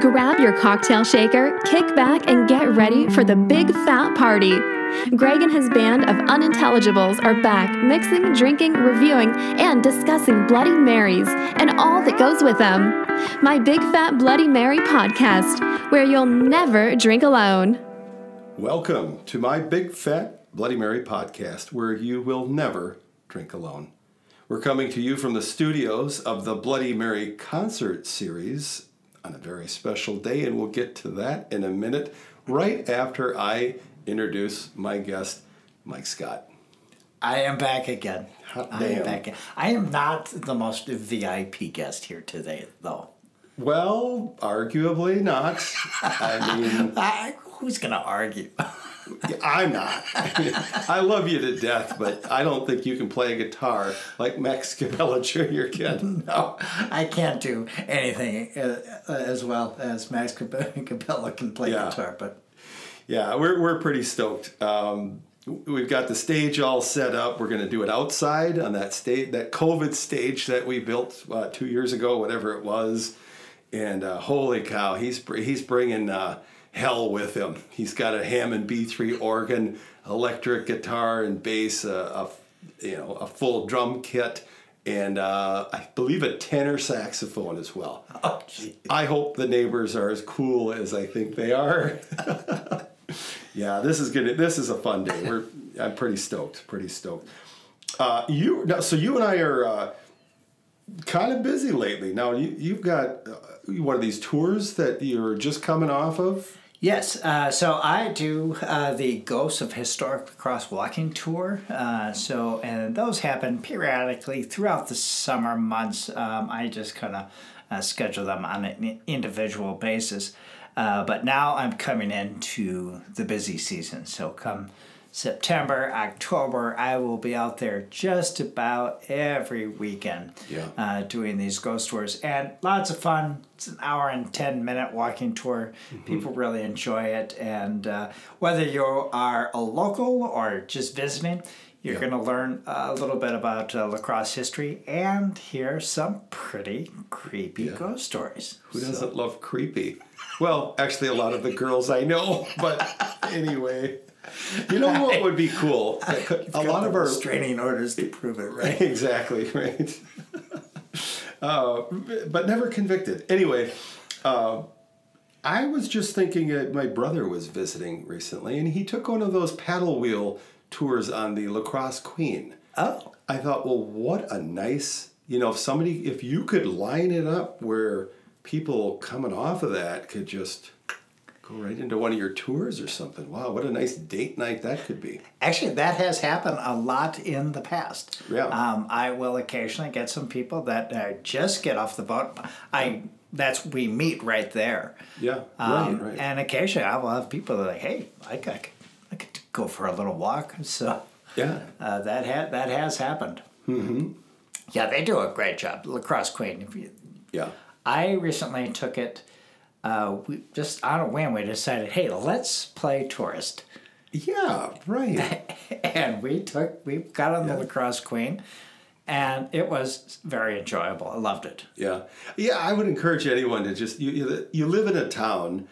Grab your cocktail shaker, kick back, and get ready for the big fat party. Greg and his band of unintelligibles are back, mixing, drinking, reviewing, and discussing Bloody Marys and all that goes with them. My Big Fat Bloody Mary podcast, where you'll never drink alone. Welcome to my Big Fat Bloody Mary podcast, where you will never drink alone. We're coming to you from the studios of the Bloody Mary concert series on a very special day, and we'll get to that in a minute, right after I introduce my guest, Mike Scott. I am back again. Hot I am back. again. I am not the most VIP guest here today, though. Well, arguably not. I mean, I, who's gonna argue? I'm not. I love you to death, but I don't think you can play a guitar like Max Cabela Jr. can. no, I can't do anything uh, uh, as well as Max Cab- can play Yeah. guitar. But Yeah, we're, we're pretty stoked. Um, we've got the stage all set up. We're going to do it outside on that stage, that COVID stage that we built uh, two years ago, whatever it was. And uh, holy cow, he's he's bringing uh, hell with him. He's got a Hammond B3 organ, electric guitar and bass, a, a you know a full drum kit, and uh, I believe a tenor saxophone as well. oh. I hope the neighbors are as cool as I think they are. yeah, this is gonna. This is a fun day. We're. I'm pretty stoked. Pretty stoked. Uh, you now, so you and I are uh, kind of busy lately. Now you you've got uh, one of these tours that you're just coming off of. Yes, uh, so I do uh, the Ghosts of Historic La Crosse Walking Tour. Uh, so, and those happen periodically throughout the summer months. Um, I just kind of uh, schedule them on an individual basis. Uh, but now I'm coming into the busy season. So, come September, October, I will be out there just about every weekend Yeah. uh, doing these ghost tours and lots of fun. It's an hour and 10 minute walking tour. People really enjoy it. And uh, whether you are a local or just visiting, you're Yeah. going to learn a little bit about uh, La Crosse history and hear some pretty creepy ghost stories. Who doesn't love creepy? Well, actually, a lot of the girls I know. But anyway, you know what would be cool? A lot of our restraining orders to prove it, right? exactly right. uh, but never convicted. Anyway, uh, I was just thinking that my brother was visiting recently, and he took one of those paddle wheel tours on the La Crosse Queen. Oh, I thought, well, what a nice, you know, if somebody, if you could line it up where people coming off of that could just go right into one of your tours or something. Wow, what a nice date night that could be. Actually, that has happened a lot in the past. Yeah. Um, I will occasionally get some people that uh, just get off the boat. I that's we meet right there. Yeah, Um, right, right. And occasionally, I will have people that are like, "Hey, I could, I could go for a little walk." So yeah. uh, that ha- that has happened. Mm-hmm. Yeah, they do a great job. La Crosse Queen. If you, Yeah. I recently took it. Uh, we just on a whim, we decided, hey, let's play tourist. Yeah, right. and we took we got on the La Crosse Queen and it was very enjoyable i loved it Yeah, yeah. I would encourage anyone to just you you, you live in a town,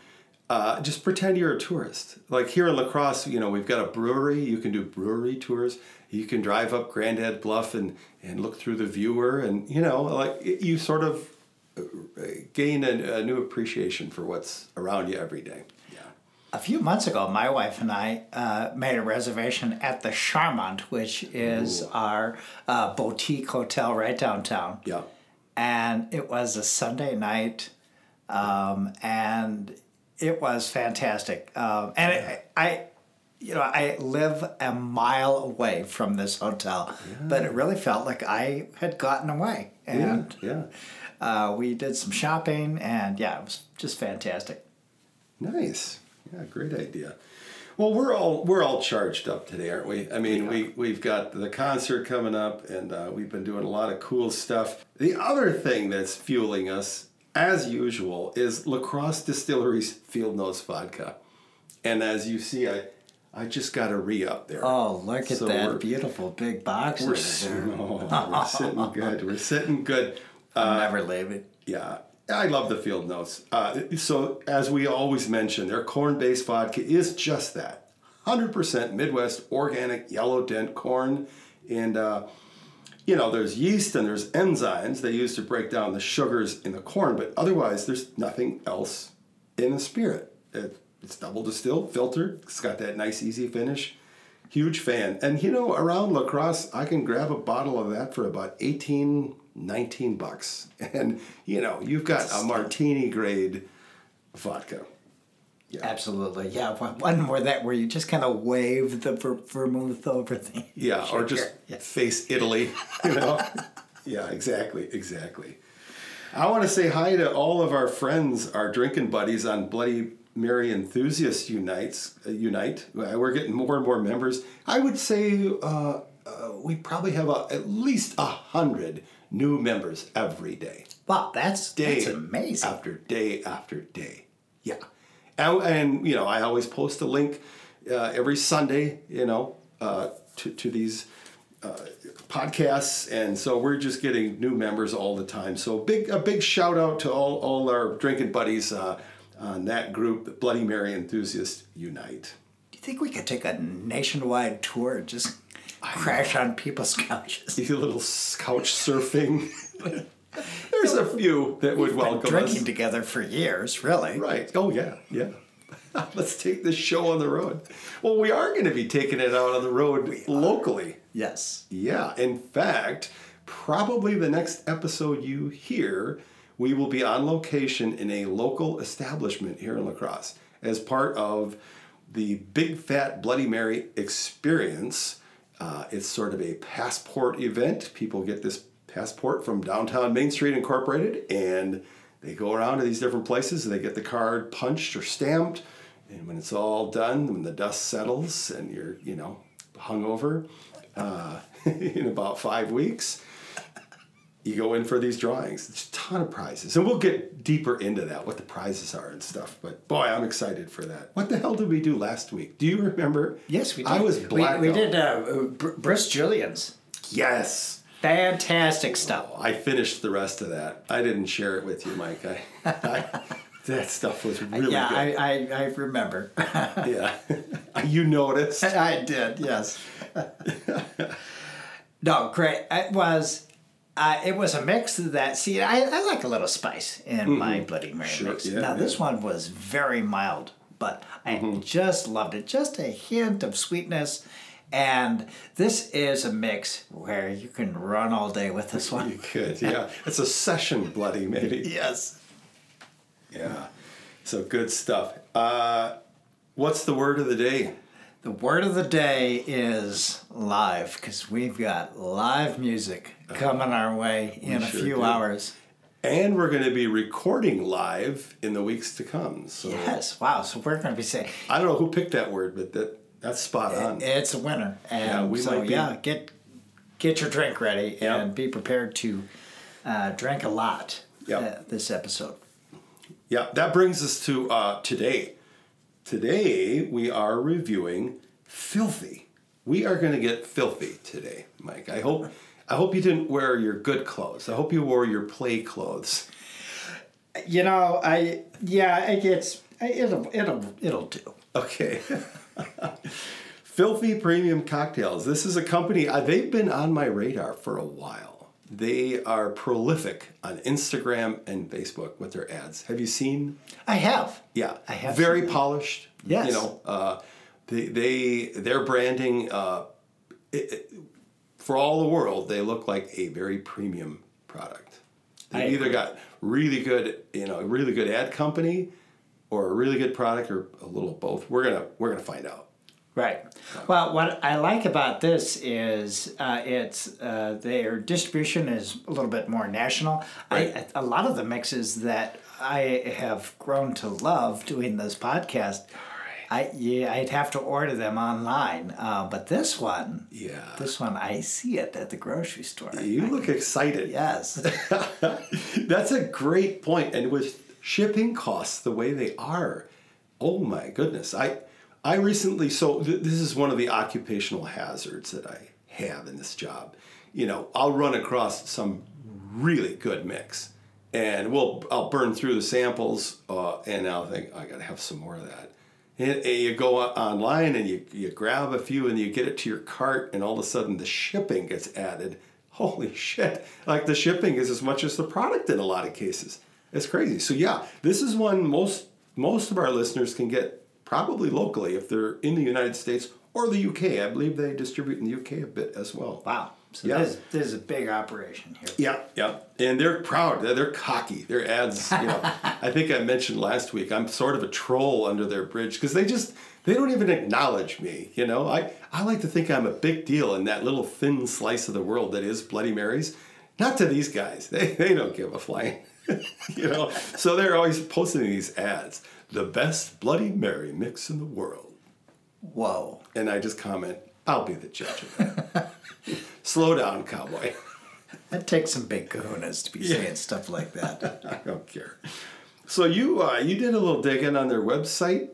uh, just pretend you're a tourist. Like here in La Crosse, you know, we've got a brewery. You can do brewery tours. You can drive up Grandad Bluff and and look through the viewer, and you know, like you sort of gain a, a new appreciation for what's around you every day. Yeah. a few months ago my wife and i uh, made a reservation at the charmant which is our uh, boutique hotel right downtown Yeah. and it was a sunday night um, and it was fantastic um, and it, i you know i live a mile away from this hotel but it really felt like i had gotten away and Yeah. Uh, we did some shopping, and yeah, it was just fantastic. Nice. Yeah, great idea. Well, we're all we're all charged up today, aren't we? I mean, we we've got the concert coming up, and uh, we've been doing a lot of cool stuff. The other thing that's fueling us, as usual, is La Crosse Distillery's Field Notes Vodka. And as you see, I I just got a re up there. Oh, look at So that beautiful big box we're, there. oh, we're sitting good. We're sitting good. I'm never leaving. Yeah, I love the field notes. Uh, so, as we always mention, their corn based vodka is just that 100% Midwest organic yellow dent corn. And, uh, you know, there's yeast and there's enzymes they use to break down the sugars in the corn, but otherwise, there's nothing else in the spirit. It, it's double distilled, filtered, it's got that nice, easy finish. Huge fan. And, you know, around La Crosse, I can grab a bottle of that for about 18 19 bucks. And, you know, you've got a martini grade vodka. Absolutely, yeah. One- One more that where you just kind of wave the ver- vermouth over the Yeah, or just Yeah. face Italy, you know? yeah, exactly, exactly. I want to say hi to all of our friends, our drinking buddies on Bloody Mary Enthusiasts Unites, uh, Unite. Uh, We're getting more and more members. I would say uh, uh, we probably have a, at least a hundred new members every day. Wow, that's day that's amazing. after day after day. Yeah, and, and you know I always post a link uh, every Sunday. You know uh, to to these uh, podcasts, and so we're just getting new members all the time. So big a big shout out to all all our drinking buddies uh, on that group, the Bloody Mary Enthusiast Unite. Do you think we could take a nationwide tour just crash on people's couches? A little couch surfing. There's a few that would Been welcome drinking us. together for years, really. Right. Oh yeah, yeah. Let's take this show on the road. Well, we are going to be taking it out on the road locally. Yes. Yeah. In fact, probably the next episode you hear, we will be on location in a local establishment here in La Crosse as part of the Big Fat Bloody Mary experience. Uh, it's sort of a passport event. People get this passport from downtown Main Street Incorporated and they go around to these different places and they get the card punched or stamped. And when it's all done, when the dust settles and you're, you know, hungover uh, in about five weeks, you go in for these drawings. It's a ton of prizes. And we'll get deeper into that, what the prizes are and stuff. But boy, I'm excited for that. What the hell did we do last week? Do you remember? Yes, we did. I was We, black. we did uh, Br- Bruce Julian's. Yes. Fantastic stuff. I finished the rest of that. I didn't share it with you, Mike. I, I, that stuff was really yeah, good. I, I, I remember. yeah. you noticed. I did, yes. no, great. It was. Uh, it was a mix of that. See, I, I like a little spice in my Bloody Mary Mm-hmm. Sure, mix. yeah, now, this one was very mild, but I Mm-hmm. just loved it. Just a hint of sweetness. And this is a mix where you can run all day with this one. You could, yeah. It's a session bloody, Mary. yes. Yeah. So good stuff. Uh, what's the word of the day? The word of the day is live because we've got live music coming our way in a sure few do. hours. And we're going to be recording live in the weeks to come. So Yes, wow. So we're going to be saying I don't know who picked that word, but that that's spot on. it's a winner, and Yeah, we so might be- yeah, get get your drink ready Yep. and be prepared to uh, drink a lot. Yep. uh, this episode. Yeah, that brings us to uh, today. Today we are reviewing Filthy. We are going to get filthy today, Mike. I hope I hope you didn't wear your good clothes. I hope you wore your play clothes. You know, I yeah, it gets it'll it'll it'll do. Okay. Filthy Premium Cocktails. This is a company, uh, they've been on my radar for a while. They are prolific on Instagram and Facebook with their ads. Have you seen? I have. Yeah, I have Very polished. Yes. You know, uh, they, they their branding uh, it, it- for all the world, they look like a very premium product. They've either got really good, you know, a really good ad company, or a really good product, or a little of both. We're gonna we're gonna find out. Right. Well, what I like about this is uh, it's uh, their distribution is a little bit more national. Right. I, a lot of the mixes that I have grown to love doing this podcast, I yeah, I'd have to order them online. Uh, but this one, Yeah. this one, I see it at the grocery store. You look excited. Yes. That's a great point. And with shipping costs the way they are, oh my goodness. I I recently so th- this is one of the occupational hazards that I have in this job. You know, I'll run across some really good mix and we'll I'll burn through the samples, uh, and I'll think I gotta have some more of that. And, you go online and you you grab a few and you get it to your cart, and all of a sudden the shipping gets added. Holy shit! Like the shipping is as much as the product in a lot of cases. It's crazy. So yeah, this is one most most of our listeners can get probably locally if they're in the United States or the UK. I believe they distribute in the UK a bit as well. Wow. So Yeah. this, this is a big operation here. Yeah, yeah, and they're proud. They're, they're cocky. Their ads, you know. I think I mentioned last week. I'm sort of a troll under their bridge because they just they don't even acknowledge me. You know, I I like to think I'm a big deal in that little thin slice of the world that is Bloody Marys. Not to these guys. They they don't give a flying. you know, so they're always posting these ads. The best Bloody Mary mix in the world. Whoa. And I just comment, I'll be the judge of that. Slow down, cowboy. That takes some big kahunas to be saying stuff like that. I don't care. So you uh, you did a little digging on their website.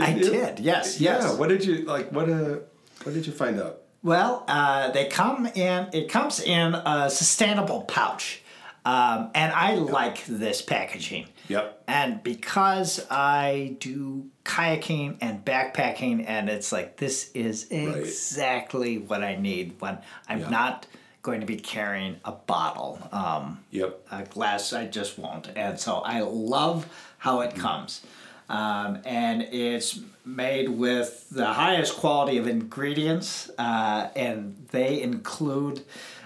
I you? did, yes, Yeah. yes. What did you like? What uh, what did you find out? Well, uh, they come in. It comes in a sustainable pouch, um, and I like this packaging. Yep. And because I do kayaking and backpacking, and it's like this is exactly what I need when I'm Yeah. not going to be carrying a bottle. Um, Yep. a glass I just won't. And so I love how it comes. Um, and it's made with the highest quality of ingredients, uh, and they include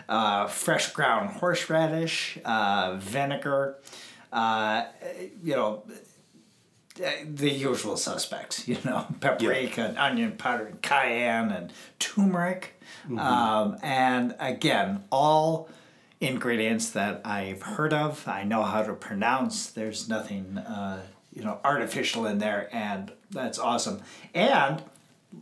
uh, fresh ground horseradish, uh, vinegar, uh, you know, the usual suspects, you know, paprika, and onion powder, and cayenne, and turmeric. Um, and again, all ingredients that I've heard of, I know how to pronounce. There's nothing, uh, you know, artificial in there, and that's awesome. And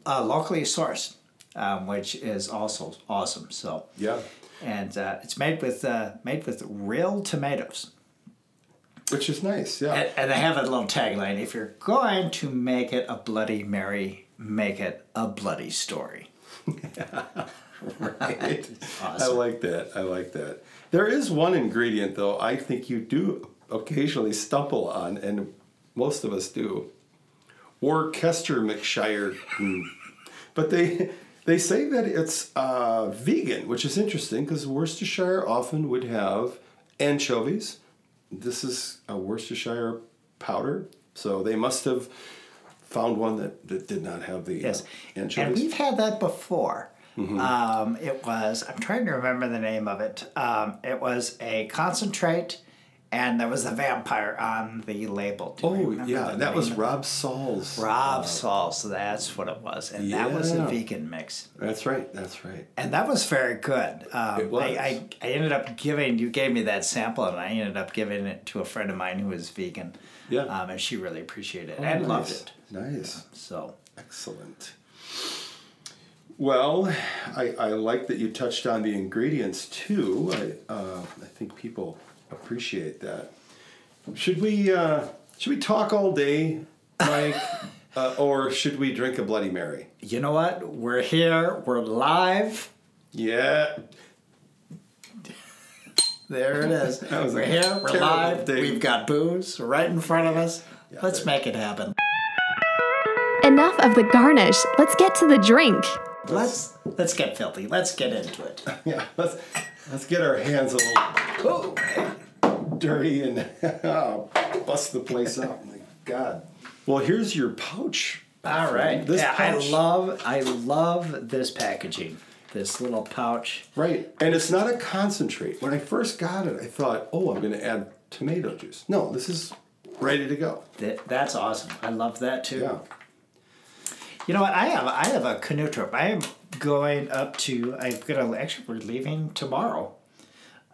uh, locally sourced, um, which is also awesome. So, Yeah. and uh, it's made with uh, made with real tomatoes. Which is nice. Yeah. And, and they have a little tagline: "If you're going to make it a Bloody Mary, make it a bloody story." right. awesome. I like that. I like that. There is one ingredient though. I think you do occasionally stumble on, and most of us do. Worcestershire, but they they say that it's uh, vegan, which is interesting because Worcestershire often would have anchovies. This is a Worcestershire powder, so they must have found one that, that did not have the Yes, uh, and we've had that before. Um, it was I'm trying to remember the name of it. Um, it was a concentrate, and there was a vampire on the label. Oh yeah, that was Rob Saul's. Rob Saul. So that's what it was, and that was a vegan mix. That's right. That's right. And that was very good. Um, It was. I, I, I ended up giving, you gave me that sample, and I ended up giving it to a friend of mine who was vegan. Yeah. Um, and she really appreciated it Oh, and loved it. Nice. So, Excellent. Well, I, I like that you touched on the ingredients too. I uh, I think people appreciate that. Should we uh, should we talk all day, Mike, uh, or should we drink a Bloody Mary? you know what? We're here, we're live. Yeah. There it is. That was we're a here, we're terrible live. dig. We've got booze right in front of us. Let's there- make it happen. Enough of the garnish. Let's get to the drink. Let's let's get filthy. Let's get into it. Yeah. Let's let's get our hands a little Oh, dirty and oh, bust the place up. My God. Well, here's your pouch. all right. This yeah, pouch- I love I love this packaging. This little pouch. Right. And it's not a concentrate. When I first got it, I thought, oh, I'm going to add tomato juice. No, this is ready to go. That, that's awesome. I love that too. Yeah. You know what? I have I have a canoe trip. I am going up to. I'm gonna actually we're leaving tomorrow.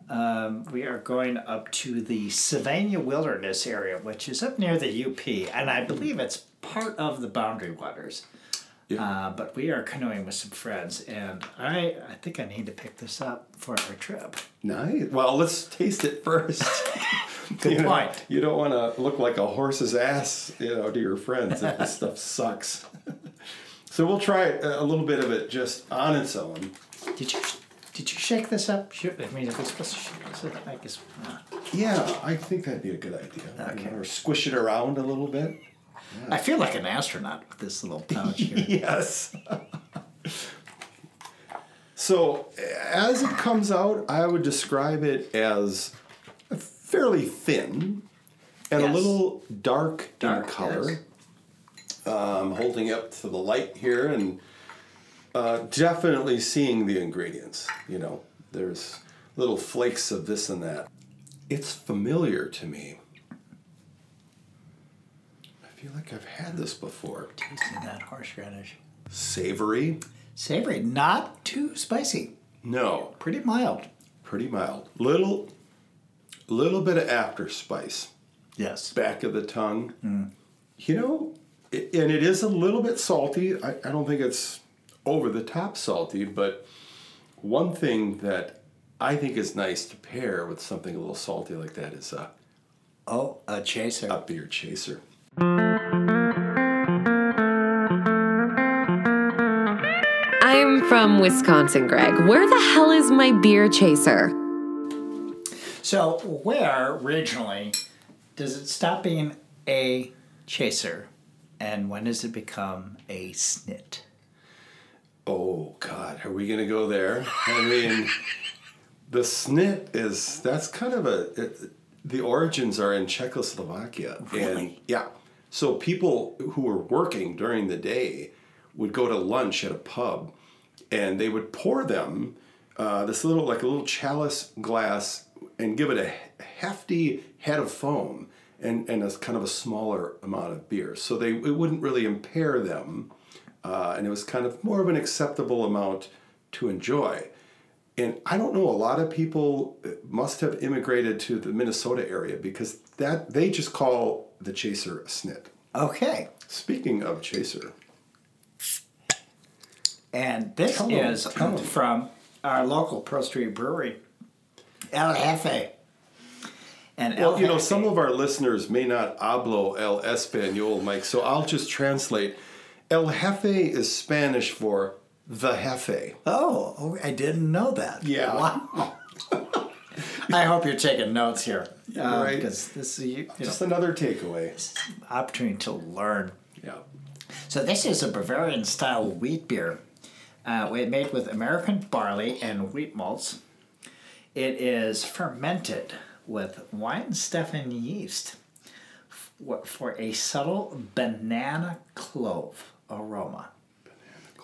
Um, we are going up to the Sylvania Wilderness area, which is up near the UP, and I believe it's part of the Boundary Waters. Yeah. Uh, but we are canoeing with some friends, and I I think I need to pick this up for our trip. Nice. Well, let's taste it first. Good You know, you don't want to look like a horse's ass, you know, to your friends if this stuff sucks. so we'll try a little bit of it just on its own. Did you did you shake this up? Should, I mean, if we're supposed to shake this So I guess. uh, Yeah, I think that'd be a good idea. Okay. Or squish it around a little bit. I feel like an astronaut with this little pouch here. Yes. so, as it comes out, I would describe it as fairly thin and a little dark, Dark, in color. yes. Um, holding up to the light here and uh, definitely seeing the ingredients. You know, there's little flakes of this and that. It's familiar to me. I feel like I've had this before. Tasting that horseradish. Savory? Savory, not too spicy. No, Pretty mild. pretty mild. Little, little bit of after spice, Yes. back of the tongue. You know, and it is a little bit salty. I, I don't think it's over the top salty, but one thing that I think is nice to pair with something a little salty like that is a, Oh, a chaser. a beer chaser. I'm from Wisconsin, Greg. Where the hell is my beer chaser? So, where originally does it stop being a chaser, and when does it become a snit? Oh God, are we gonna go there? I mean, the snit is that's kind of a it, the origins are in Czechoslovakia, and Really? yeah, so people who were working during the day would go to lunch at a pub, and they would pour them uh, this little like a little chalice glass and give it a hefty head of foam and and a kind of a smaller amount of beer, so they it wouldn't really impair them uh, and it was kind of more of an acceptable amount to enjoy. And I don't know, a lot of people uh, must have immigrated to the Minnesota area because that they just call the chaser a snit. Okay. Speaking of chaser, And this is from our local Pearl Street Brewery, El Jefe. And El well, you know, some of our listeners may not hablo el español, Mike, so I'll just translate. El jefe is Spanish for the jefe. Oh, oh, I didn't know that. Yeah. Wow. I hope you're taking notes here. Uh, Right. Because this is you, you know, Just another takeaway. opportunity to learn. Yeah. So this is a Bavarian style wheat beer. Uh, we made with American barley and wheat malts. It is fermented with Weihenstephan yeast for, for a subtle banana clove aroma.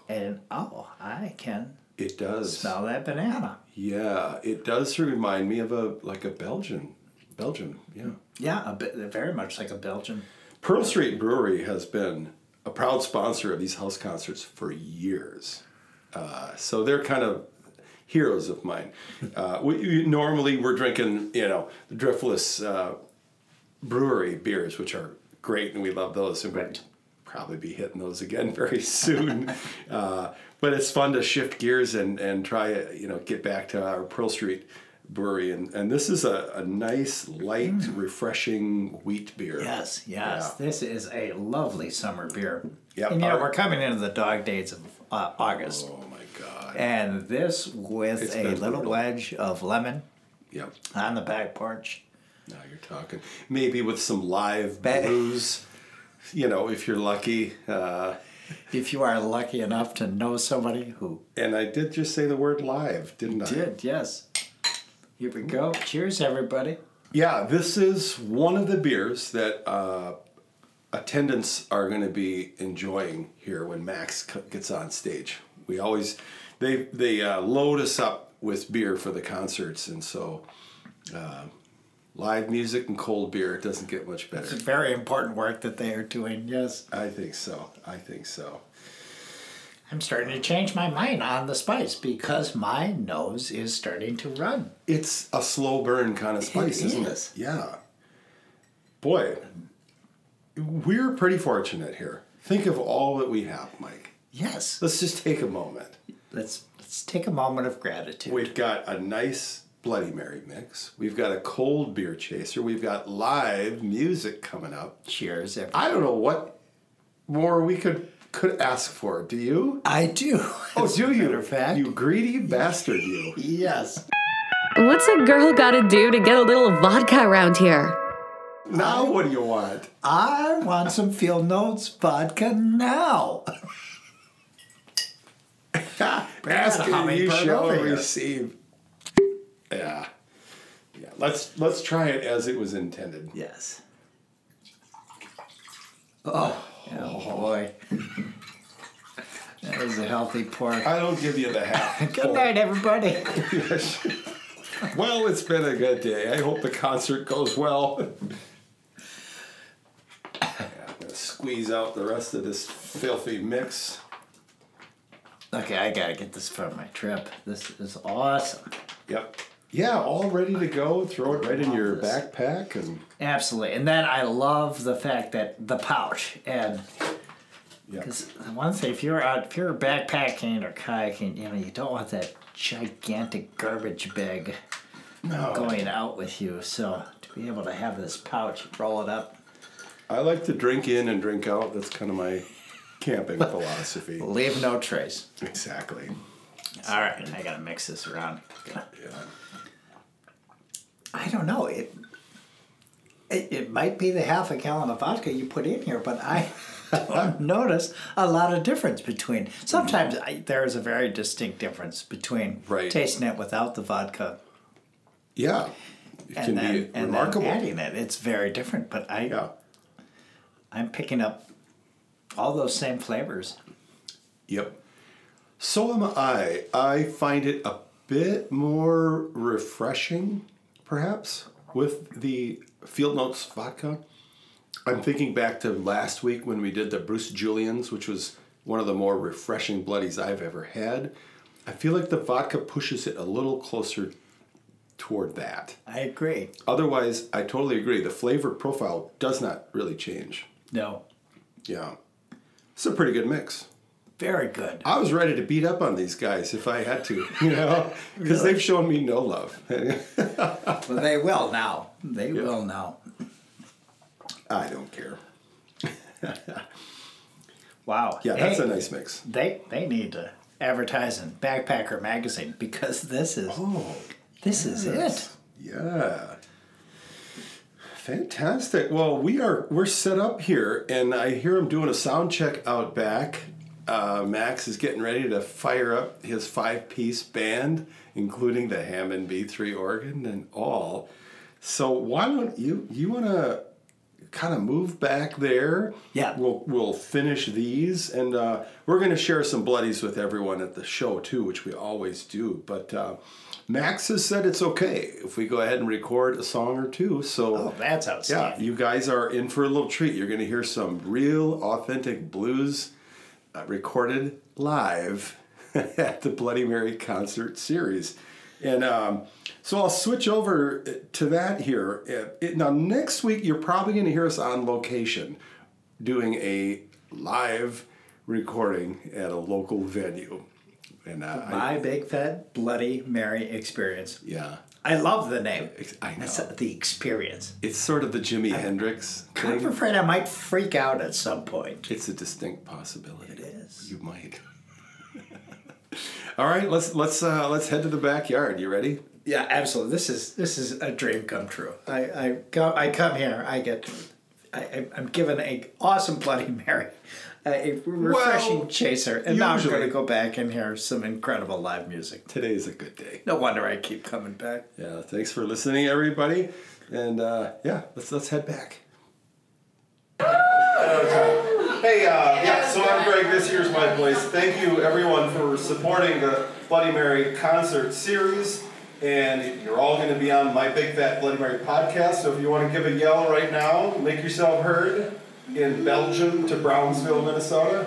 And oh, I can It does. smell that banana. Yeah, it does remind me of a like a Belgian. Belgium, yeah. Yeah, a bit, very much like a Belgian. Pearl Street Brewery has been a proud sponsor of these house concerts for years. Uh, so they're kind of heroes of mine. Uh, we, normally we're drinking, you know, the Driftless uh, Brewery beers, which are great, and we love those. And we'll Right. probably be hitting those again very soon. uh, but it's fun to shift gears and, and try, you know, get back to our Pearl Street Brewery. And, and this is a, a nice, light, refreshing wheat beer. Yes, yes. Yeah. This is a lovely summer beer. Yep, And you know, our- we're coming into the dog days of uh, August. Oh God. And this with It's a little brutal. wedge of lemon Yep. on the back porch. Now you're talking. Maybe with some live Ba- brews. You know, if you're lucky. Uh, If you are lucky enough to know somebody who and I did just say the word live, didn't I? did, yes. Here we go. Cheers, everybody. Yeah, this is one of the beers that uh, attendants are going to be enjoying here when Max gets on stage. We always they they uh, load us up with beer for the concerts, and so uh, live music and cold beer it doesn't get much better. It's very important work that they are doing, yes. I think so. I think so. I'm starting to change my mind on the spice because my nose is starting to run. It's a slow burn kind of spice, It isn't is. it? Yeah. Boy, we're pretty fortunate here. Think of all that we have, Mike. Yes. Let's just take a moment. Let's let's take a moment of gratitude. We've got a nice Bloody Mary mix. We've got a cold beer chaser. We've got live music coming up. Cheers, everybody. I don't know what more we could could ask for. Do you? I do. Oh, as a do you? matter of fact. You greedy bastard, you. Yes. What's a girl gotta do to get a little vodka around here? Now, what do you want? I want some Field Notes vodka now. Ask and you shall receive. Yeah. Yeah. Let's let's try it as it was intended. Yes. Oh, oh, oh boy. That was a healthy pour. I don't give you the half. Good night, everybody. well, it's been a good day. I hope the concert goes well. Yeah, I'm gonna squeeze out the rest of this filthy mix. Okay, I gotta get this for my trip. This is awesome. Yep. Yeah, all ready to go. Throw it right in your this. backpack and Absolutely. And then I love the fact that the pouch and because one thing if you're out if you're backpacking or kayaking, you know, you don't want that gigantic garbage bag No. going out with you. So to be able to have this pouch, roll it up, I like to drink in and drink out. That's kind of my camping philosophy. leave no trace. Exactly. All right, I gotta mix this around. Yeah. I don't know. It, it it might be the half a gallon of vodka you put in here, but I don't notice a lot of difference between. Sometimes I, there is a very distinct difference between Right. tasting it without the vodka Yeah. It and can then be and remarkable. then adding it. It's very different, but I yeah. I'm picking up all those same flavors. Yep. So am I. I find it a bit more refreshing, perhaps, with the Field Notes vodka. I'm thinking back to last week when we did the Bruce Julian's, which was one of the more refreshing bloodies I've ever had. I feel like the vodka pushes it a little closer toward that. I agree. Otherwise, I totally agree. The flavor profile does not really change. No, Yeah. It's a pretty good mix. very good. I was ready to beat up on these guys if I had to, you know, because they've shown me no love. Well, they will now. They will now. I don't care. Wow. Yeah, that's Hey, a nice mix. They they need to advertise in Backpacker magazine because this is Oh, this is it. yeah. Fantastic. Well, we are we're set up here, and I hear him doing a sound check out back. Uh, Max is getting ready to fire up his five-piece band, including the Hammond B3 organ and all. So why don't you you want to kind of move back there? Yeah. We'll we'll finish these, and uh, we're going to share some bloodies with everyone at the show too, which we always do. But uh, Max has said it's okay if we go ahead and record a song or two. So. Oh, that's Yeah, you guys are in for a little treat. You're going to hear some real, authentic blues uh, recorded live at the Bloody Mary concert series. And um, so I'll switch over uh, to that here. Uh, it- now, next week, you're probably going to hear us on location doing a live recording at a local venue. And uh, I, My big fat bloody Mary experience. yeah, I love the name. I know. That's the experience. It's sort of the Jimi Hendrix I'm thing. afraid I might freak out at some point. It's a distinct possibility. It is. You might. All right, let's let's uh, let's head to the backyard. You ready? Yeah, absolutely. This is this is a dream come true. I I come I come here. I get. I, I- I'm given a awesome Bloody Mary, a refreshing Well, chaser, and now I'm going to go back and hear some incredible live music. Today is a good day. No wonder I keep coming back. Yeah. Thanks for listening, everybody. And uh, yeah, let's let's head back. Hey, uh, yeah, so I'm Greg. This here's my place. Thank you, everyone, for supporting the Bloody Mary concert series. And you're all going to be on my Big Fat Bloody Mary podcast. So if you want to give a yell right now, make yourself heard in Belgium to Brownsville, Minnesota.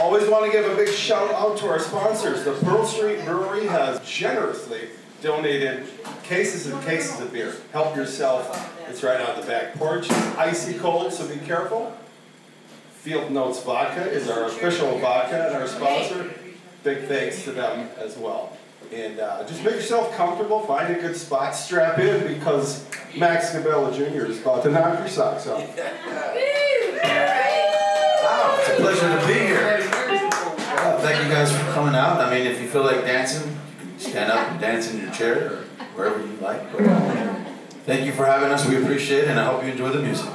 Always want to give a big shout out to our sponsors. The Pearl Street Brewery has generously donated cases and cases of beer. Help yourself. It's right out the back porch. It's icy cold, so be careful. Field Notes Vodka is our official vodka and our sponsor. Big thanks to them as well. And uh, just make yourself comfortable, find a good spot, strap in because Max Cabela Jr. is about to knock your socks off. Wow, it's a pleasure to be here. Thank you guys for coming out. I mean, if you feel like dancing, you can stand up and dance in your chair or wherever you like. But thank you for having us. We appreciate it, and I hope you enjoy the music.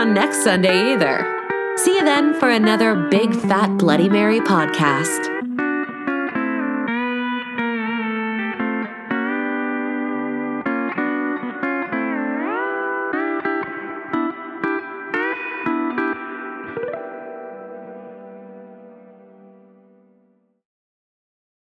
On next Sunday either. See you then for another Big Fat Bloody Mary podcast.